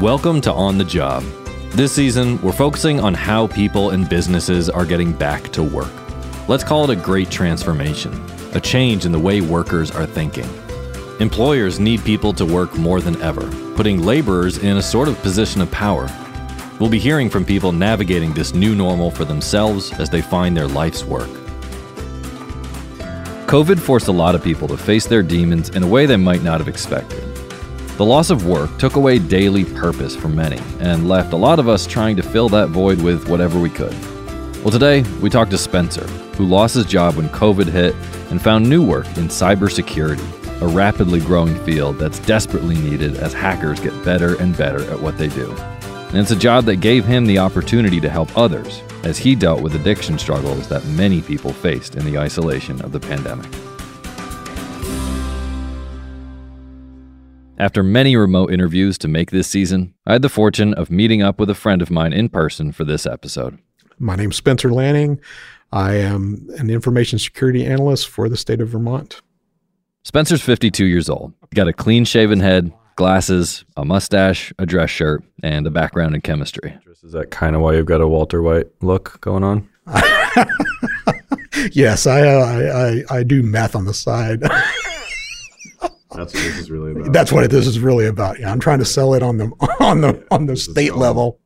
Welcome to On the Job. This season, we're focusing on how people and businesses are getting back to work. Let's call it a great transformation, a change in the way workers are thinking. Employers need people to work more than ever, putting laborers in a sort of position of power. We'll be hearing from people navigating this new normal for themselves as they find their life's work. COVID forced a lot of people to face their demons in a way they might not have expected. The loss of work took away daily purpose for many and left a lot of us trying to fill that void with whatever we could. Well, today we talked to Spencer, who lost his job when COVID hit and found new work in cybersecurity, a rapidly growing field that's desperately needed as hackers get better and better at what they do. And it's a job that gave him the opportunity to help others as he dealt with addiction struggles that many people faced in the isolation of the pandemic. After many remote interviews to make this season, I had the fortune of meeting up with a friend of mine in person for this episode. My name's Spencer Lanning. I am an information security analyst for the state of Vermont. Spencer's 52 years old. He got a clean shaven head, glasses, a mustache, a dress shirt, and a background in chemistry. Is that kind of why you've got a Walter White look going on? yes, I, uh, I, I I do math on the side. That's what this is really about. That's what this is really about. Yeah, I'm trying to sell it on the on the on the state level.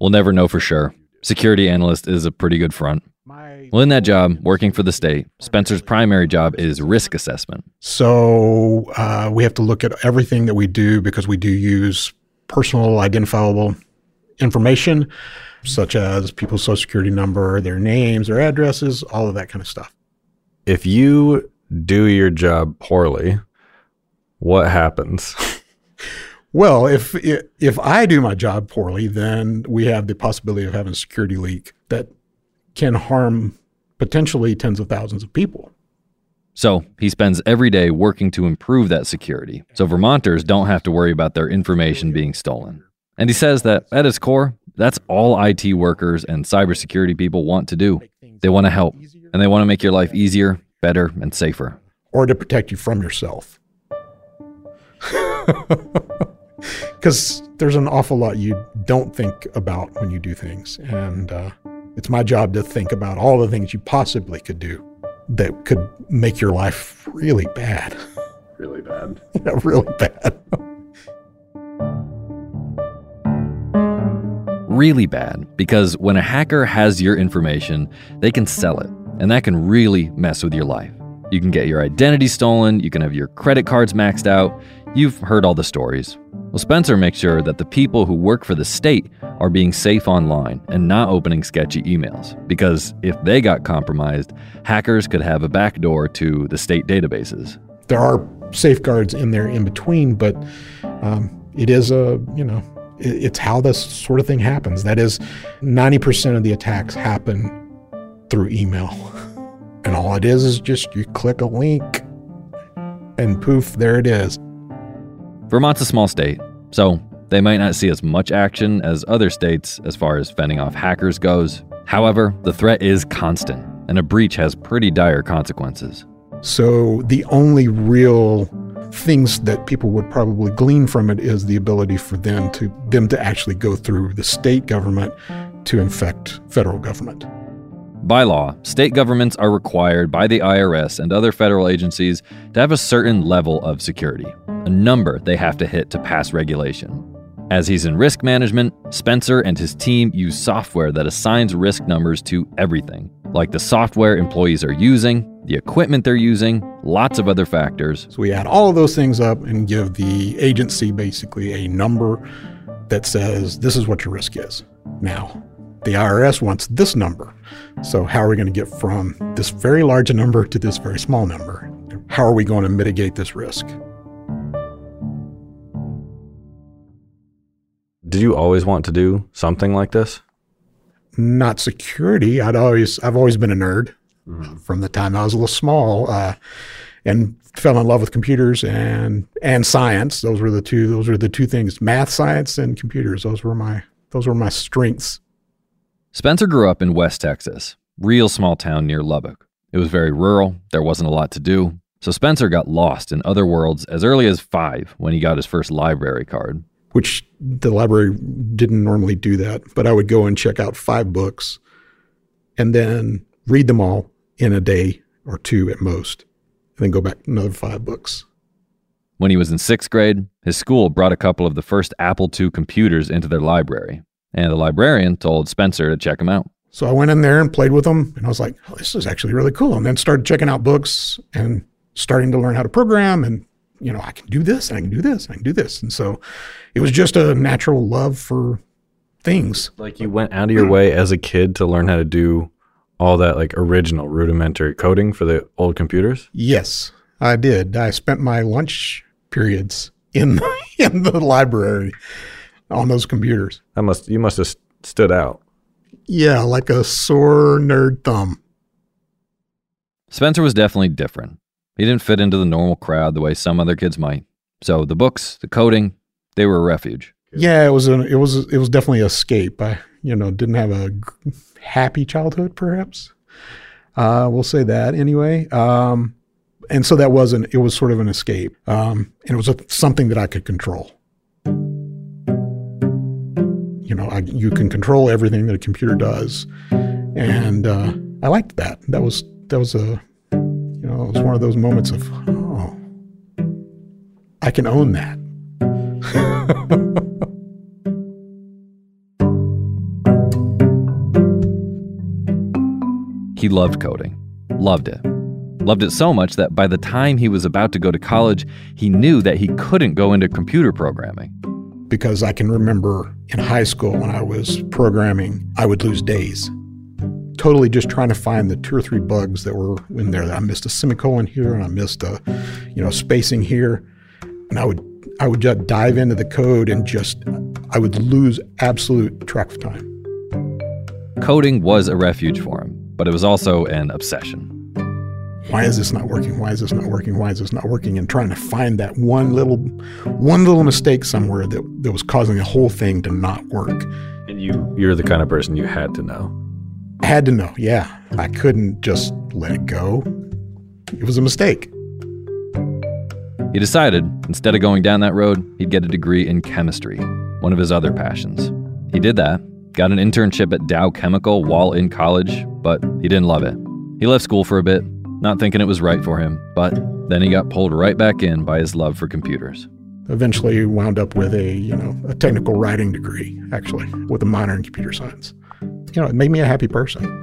We'll never know for sure. Security analyst is a pretty good front. Well, in that job, working for the state, Spencer's primary job is risk assessment. So uh, we have to look at everything that we do because we do use personal identifiable information, such as people's social security number, their names, their addresses, all of that kind of stuff. If you do your job poorly, what happens? Well, if if I do my job poorly, then we have the possibility of having a security leak that can harm potentially tens of thousands of people. So he spends every day working to improve that security so Vermonters don't have to worry about their information being stolen. And he says that at its core, that's all IT workers and cybersecurity people want to do. They want to help, and they want to make your life easier, better, and safer. or to protect you from yourself. Because there's an awful lot you don't think about when you do things. And uh, it's my job to think about all the things you possibly could do that could make your life really bad. really bad. Yeah, really bad. Really bad, because when a hacker has your information, they can sell it. and that can really mess with your life. You can get your identity stolen, you can have your credit cards maxed out. You've heard all the stories. Well, Spencer makes sure that the people who work for the state are being safe online and not opening sketchy emails, because if they got compromised, hackers could have a backdoor to the state databases. There are safeguards in there in between, but um, it is a, you know, it's how this sort of thing happens. That is, 90% of the attacks happen through email. And all it is is just you click a link and poof, there it is. Vermont's a small state, so they might not see as much action as other states as far as fending off hackers goes. However, the threat is constant, and a breach has pretty dire consequences. So the only real things that people would probably glean from it is the ability for them to them to actually go through the state government to infect federal government. By law, state governments are required by the IRS and other federal agencies to have a certain level of security, a number they have to hit to pass regulation. As he's in risk management, Spencer and his team use software that assigns risk numbers to everything, like the software employees are using, the equipment they're using, lots of other factors. So we add all of those things up and give the agency basically a number that says this is what your risk is. Now, the IRS wants this number. So, how are we going to get from this very large number to this very small number? How are we going to mitigate this risk? Did you always want to do something like this? Not security. I'd always, I've always been a nerd from the time I was a little small, uh, and fell in love with computers and and science. Those were the two. Those were the two things: math, science, and computers. Those were my those were my strengths. Spencer grew up in West Texas, real small town near Lubbock. It was very rural, there wasn't a lot to do, so Spencer got lost in other worlds as early as five when he got his first library card. which the library didn't normally do that. But I would go and check out five books and then read them all in a day or two at most, and then go back another five books. When he was in sixth grade, his school brought a couple of the first Apple II computers into their library, and the librarian told Spencer to check them out. So I went in there and played with them, and I was like, oh, this is actually really cool. And then started checking out books and starting to learn how to program. And, you know, I can do this, and I can do this, and I can do this. And so it was just a natural love for things. Like you went out of your way as a kid to learn how to do all that like original rudimentary coding for the old computers? Yes, I did. I spent my lunch periods in in the library on those computers. I must you must have stood out. Yeah, like a sore nerd thumb. Spencer was definitely different. He didn't fit into the normal crowd the way some other kids might. So the books, the coding, they were a refuge. Yeah, it was an it was it was definitely a escape. I you know didn't have a happy childhood, perhaps. Uh, we'll say that anyway. Um, and so that wasn't it was sort of an escape, um, and it was a, something that I could control. You know, I, you can control everything that a computer does, and uh, I liked that. That was that was a you know it was one of those moments of oh, I can own that. He loved coding, loved it. Loved it so much that by the time he was about to go to college, he knew that he couldn't go into computer programming. Because I can remember in high school when I was programming, I would lose days. Totally just trying to find the two or three bugs that were in there. I missed a semicolon here and I missed a, you know, spacing here. And I would I would just dive into the code and just I would lose absolute track of time. Coding was a refuge for him, but it was also an obsession. Why is this not working? Why is this not working? Why is this not working? And trying to find that one little one little mistake somewhere that, that was causing the whole thing to not work. And you you're the kind of person you had to know. I had to know, yeah. I couldn't just let it go. It was a mistake. He decided, instead of going down that road, he'd get a degree in chemistry, one of his other passions. He did that, got an internship at Dow Chemical while in college, but he didn't love it. He left school for a bit, not thinking it was right for him, but then he got pulled right back in by his love for computers. Eventually wound up with a, you know, a technical writing degree, actually, with a minor in computer science. You know, it made me a happy person.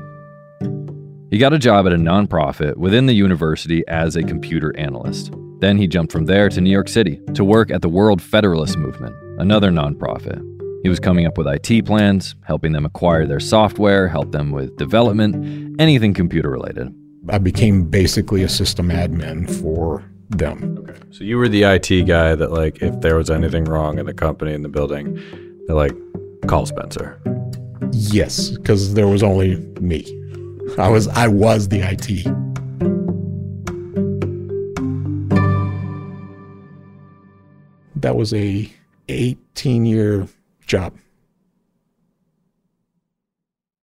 He got a job at a nonprofit within the university as a computer analyst. Then he jumped from there to New York City to work at the World Federalist Movement, another nonprofit. He was coming up with IT plans, helping them acquire their software, help them with development, anything computer related. I became basically a system admin for them. Okay. So you were the IT guy that like if there was anything wrong in the company in the building, they're like, call Spencer. Yes, because there was only me. I was I was the IT. That was a 18 year job.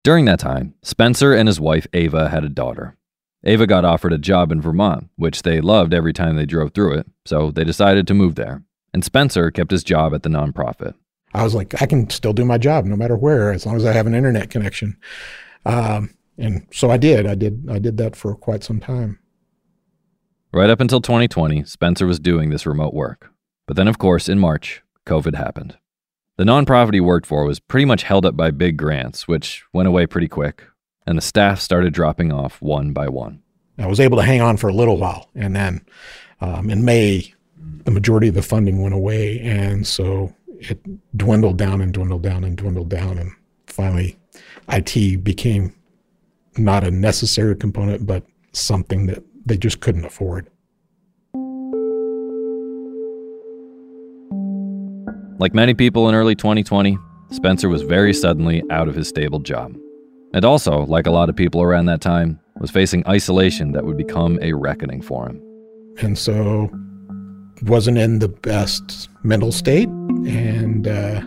During that time, Spencer and his wife Ava had a daughter. Ava got offered a job in Vermont, which they loved every time they drove through it, so they decided to move there. And Spencer kept his job at the nonprofit. I was like, I can still do my job no matter where, as long as I have an internet connection. Um, and so I did. I did. I did that for quite some time. Right up until 2020, Spencer was doing this remote work. But then, of course, in March, COVID happened. The nonprofit he worked for was pretty much held up by big grants, which went away pretty quick, and the staff started dropping off one by one. I was able to hang on for a little while, and then um, in May, the majority of the funding went away, and so it dwindled down and dwindled down and dwindled down, and finally, IT became not a necessary component, but something that they just couldn't afford. Like many people in early 2020, Spencer was very suddenly out of his stable job. And also, like a lot of people around that time, was facing isolation that would become a reckoning for him. And so wasn't in the best mental state and uh,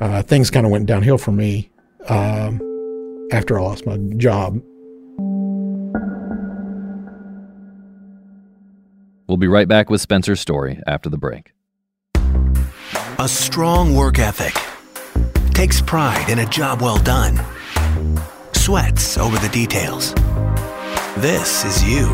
uh, things kind of went downhill for me um, after I lost my job. We'll be right back with Spencer's story after the break. A strong work ethic takes pride in a job well done, sweats over the details. This is you.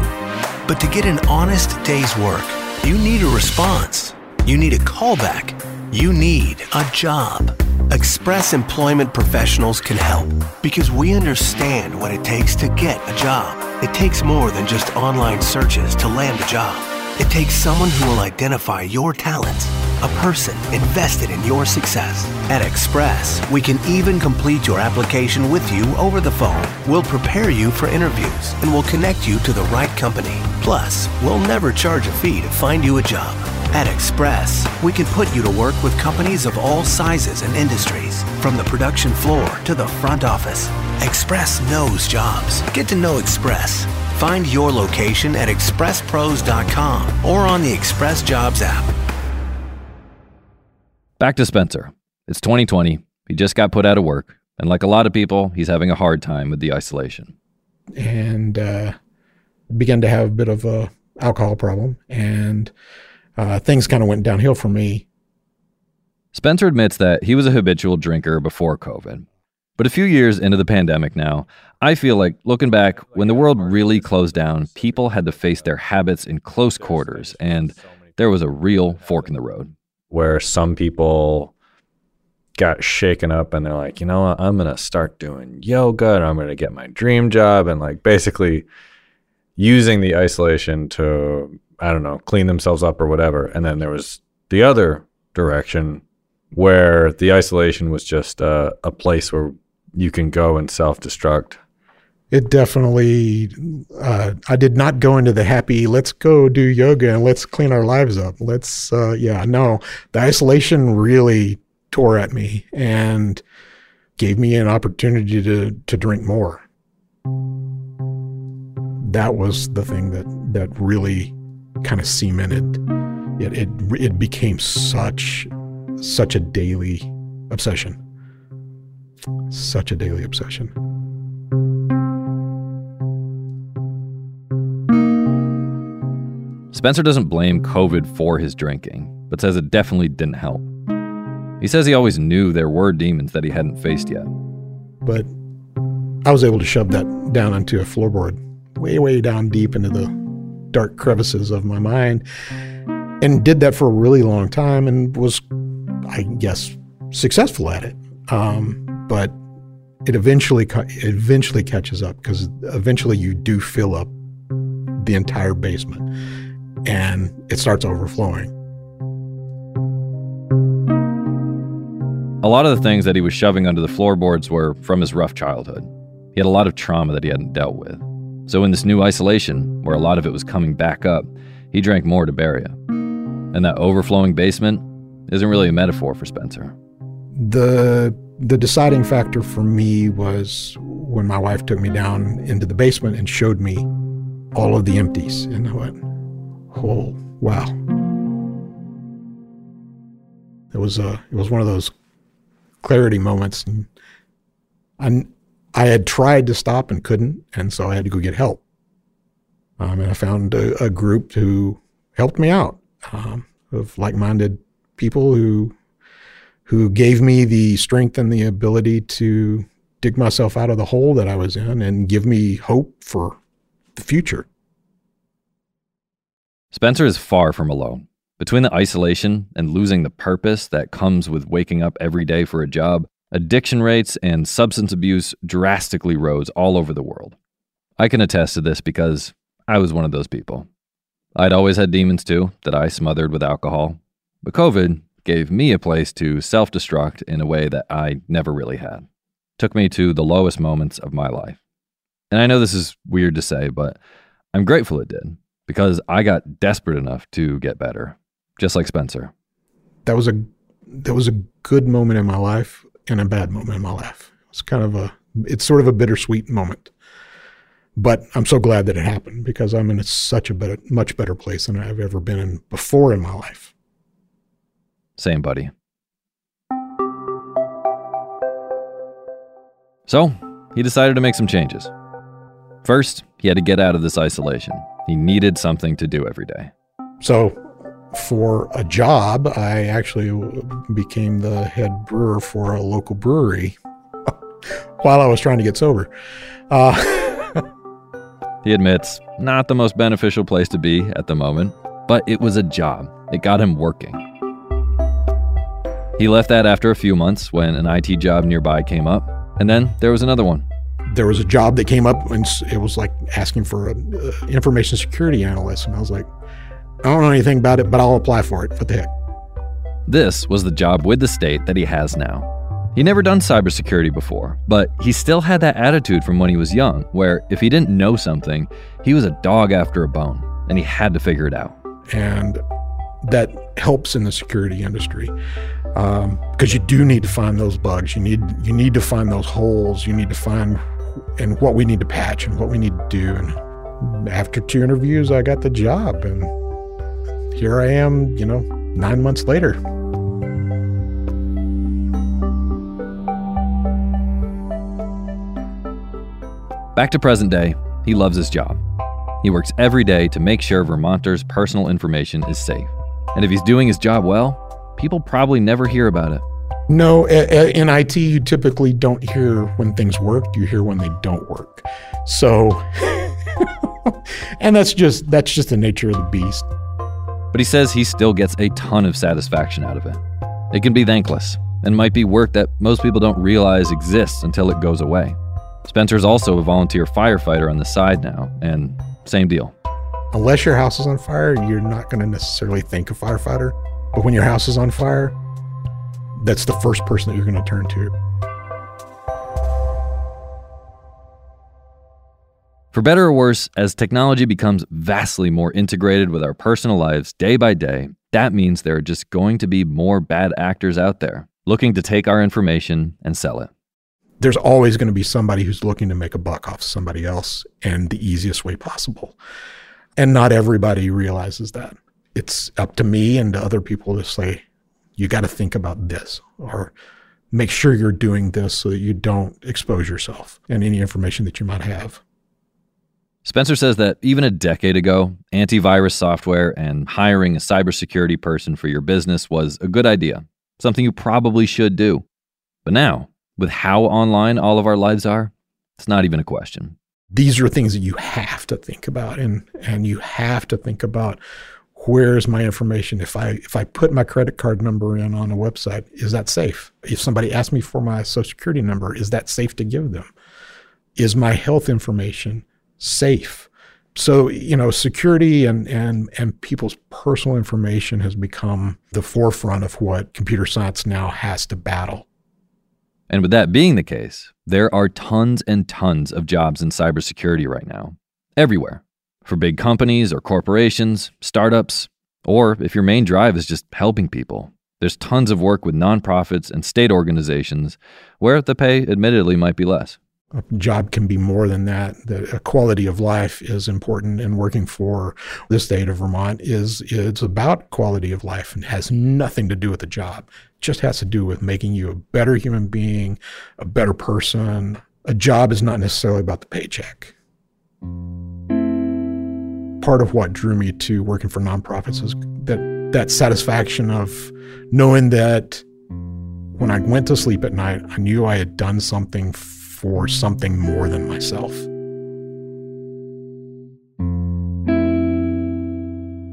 But to get an honest day's work, you need a response. You need a callback. You need a job. Express Employment Professionals can help because we understand what it takes to get a job. It takes more than just online searches to land a job. It takes someone who will identify your talents, a person invested in your success. At Express, we can even complete your application with you over the phone. We'll prepare you for interviews and we'll connect you to the right company. Plus, we'll never charge a fee to find you a job. At Express, we can put you to work with companies of all sizes and industries, from the production floor to the front office. Express knows jobs. Get to know Express. Find your location at expresspros.com or on the Express Jobs app. Back to Spencer. It's 2020. He just got put out of work. And like a lot of people, he's having a hard time with the isolation. And uh, began to have a bit of a alcohol problem. And uh, things kind of went downhill for me. Spencer admits that he was a habitual drinker before COVID. But a few years into the pandemic now, I feel like looking back, when the world really closed down, people had to face their habits in close quarters, and there was a real fork in the road. Where some people got shaken up and they're like, you know what, I'm gonna start doing yoga and I'm gonna get my dream job and like basically using the isolation to I don't know, clean themselves up or whatever. And then there was the other direction where the isolation was just a place where you can go and self destruct. It definitely, uh, I did not go into the happy, let's go do yoga and let's clean our lives up. Let's, uh, yeah, no, the isolation really tore at me and gave me an opportunity to, to drink more. That was the thing that, that really kind of cemented it. It, it became such, such a daily obsession such a daily obsession. Spencer doesn't blame COVID for his drinking, but says it definitely didn't help. He says he always knew there were demons that he hadn't faced yet. But I was able to shove that down onto a floorboard, way, way down deep into the dark crevices of my mind, and did that for a really long time and was, I guess, successful at it. Um, but it eventually it eventually catches up because eventually you do fill up the entire basement and it starts overflowing. A lot of the things that he was shoving under the floorboards were from his rough childhood. He had a lot of trauma that he hadn't dealt with. So, in this new isolation, where a lot of it was coming back up, he drank more to bury it. And that overflowing basement isn't really a metaphor for Spencer. The the deciding factor for me was when my wife took me down into the basement and showed me all of the empties, and I went, "Oh, wow!" It was a it was one of those clarity moments. And I I had tried to stop and couldn't, and so I had to go get help. Um, and I found a, a, group who helped me out um, of like-minded people who who gave me the strength and the ability to dig myself out of the hole that I was in and give me hope for the future. Spencer is far from alone. Between the isolation and losing the purpose that comes with waking up every day for a job, addiction rates and substance abuse drastically rose all over the world. I can attest to this because I was one of those people. I'd always had demons too that I smothered with alcohol, but COVID gave me a place to self destruct in a way that I never really had. Took me to the lowest moments of my life. And I know this is weird to say, but I'm grateful it did because I got desperate enough to get better, just like Spencer. That was a that was a good moment in my life and a bad moment in my life. It's kind of a it's sort of a bittersweet moment. But I'm so glad that it happened because I'm in such a better, much better place than I've ever been in before in my life. Same, buddy. So, he decided to make some changes. First, he had to get out of this isolation. He needed something to do every day. So, for a job, I actually became the head brewer for a local brewery while I was trying to get sober. Uh, he admits, not the most beneficial place to be at the moment, but it was a job. It got him working. He left that after a few months when an IT job nearby came up, and then there was another one. There was a job that came up and it was like asking for an uh, information security analyst, and I was like, I don't know anything about it, but I'll apply for it. What the heck? This was the job with the state that he has now. He never done cybersecurity before, but he still had that attitude from when he was young, where if he didn't know something, he was a dog after a bone, and he had to figure it out. And that helps in the security industry because um, you do need to find those bugs. You need you need to find those holes. You need to find and what we need to patch and what we need to do. And after two interviews, I got the job, and here I am. You know, nine months later. Back to present day, he loves his job. He works every day to make sure Vermonters' personal information is safe. And if he's doing his job well, people probably never hear about it. No, in IT, you typically don't hear when things work. You hear when they don't work. So, and that's just that's just the nature of the beast. But he says he still gets a ton of satisfaction out of it. It can be thankless and might be work that most people don't realize exists until it goes away. Spencer's also a volunteer firefighter on the side now, and same deal. Unless your house is on fire, you're not going to necessarily think of firefighter. But when your house is on fire, that's the first person that you're going to turn to. For better or worse, as technology becomes vastly more integrated with our personal lives day by day, that means there are just going to be more bad actors out there looking to take our information and sell it. There's always going to be somebody who's looking to make a buck off somebody else in the easiest way possible. And not everybody realizes that it's up to me and to other people to say, you got to think about this or make sure you're doing this so that you don't expose yourself and any information that you might have. Spencer says that even a decade ago, antivirus software and hiring a cybersecurity person for your business was a good idea, something you probably should do. But now, with how online all of our lives are, it's not even a question. These are things that you have to think about and and you have to think about where's my information? If i if i put my credit card number in on a website is that safe? If somebody asks me for my social security number is that safe to give them? Is my health information safe? So you know security and and and people's personal information has become the forefront of what computer science now has to battle. And with that being the case there are tons and tons of jobs in cybersecurity right now everywhere for big companies or corporations, startups, or if your main drive is just helping people. There's tons of work with nonprofits and state organizations where the pay admittedly might be less. A job can be more than that. The quality of life is important, and working for the state of Vermont is it's about quality of life and has nothing to do with the job. It just has to do with making you a better human being, a better person. A job is not necessarily about the paycheck part of what drew me to working for nonprofits was that that satisfaction of knowing that when I went to sleep at night, I knew I had done something for something more than myself.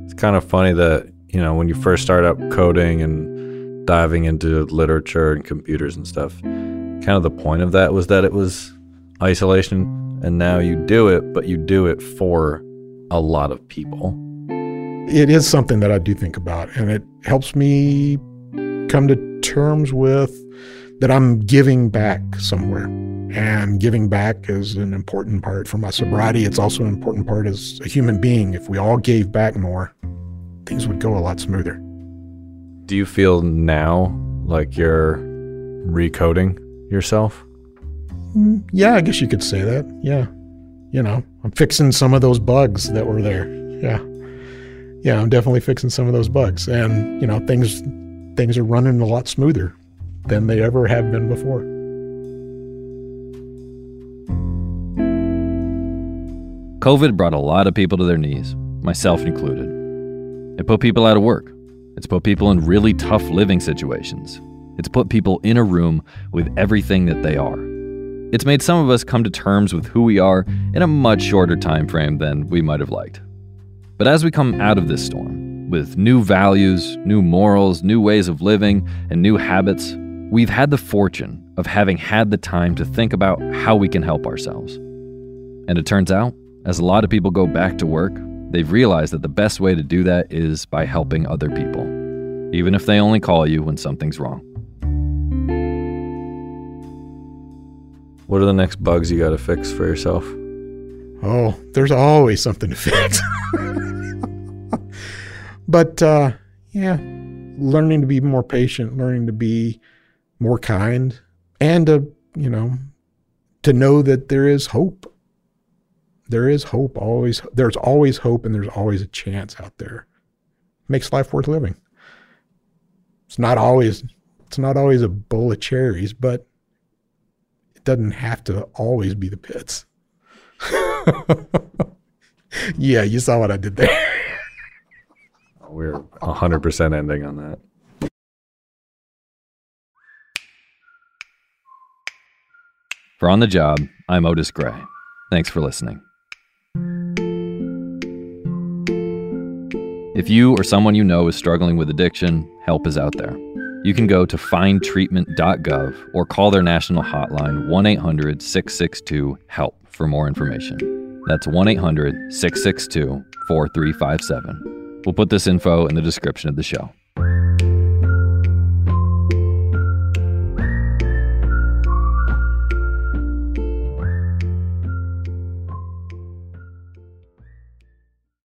It's kind of funny that, you know, when you first start up coding and diving into literature and computers and stuff, kind of the point of that was that it was isolation and now you do it, but you do it for a lot of people. It is something that I do think about, and it helps me come to terms with that I'm giving back somewhere. And giving back is an important part for my sobriety. It's also an important part as a human being. If we all gave back more, things would go a lot smoother. Do you feel now like you're recoding yourself? Mm, yeah, I guess you could say that. Yeah you know, I'm fixing some of those bugs that were there. Yeah. Yeah, I'm definitely fixing some of those bugs. And, you know, things things are running a lot smoother than they ever have been before. COVID brought a lot of people to their knees, myself included. It put people out of work. It's put people in really tough living situations. It's put people in a room with everything that they are. It's made some of us come to terms with who we are in a much shorter time frame than we might have liked. But as we come out of this storm, with new values, new morals, new ways of living, and new habits, we've had the fortune of having had the time to think about how we can help ourselves. And it turns out, as a lot of people go back to work, they've realized that the best way to do that is by helping other people, even if they only call you when something's wrong. What are the next bugs you got to fix for yourself? Oh, there's always something to fix. but uh, yeah, learning to be more patient, learning to be more kind, and to, you know, to know that there is hope. There is hope always. There's always hope, and there's always a chance out there. Makes life worth living. It's not always. It's not always a bowl of cherries, but doesn't have to always be the pits. yeah, you saw what I did there. We're 100% ending on that. For On the Job, I'm Otis Gray. Thanks for listening. If you or someone you know is struggling with addiction, help is out there you can go to findtreatment.gov or call their national hotline 1 800 662 HELP for more information. That's 1 800 662 4357. We'll put this info in the description of the show.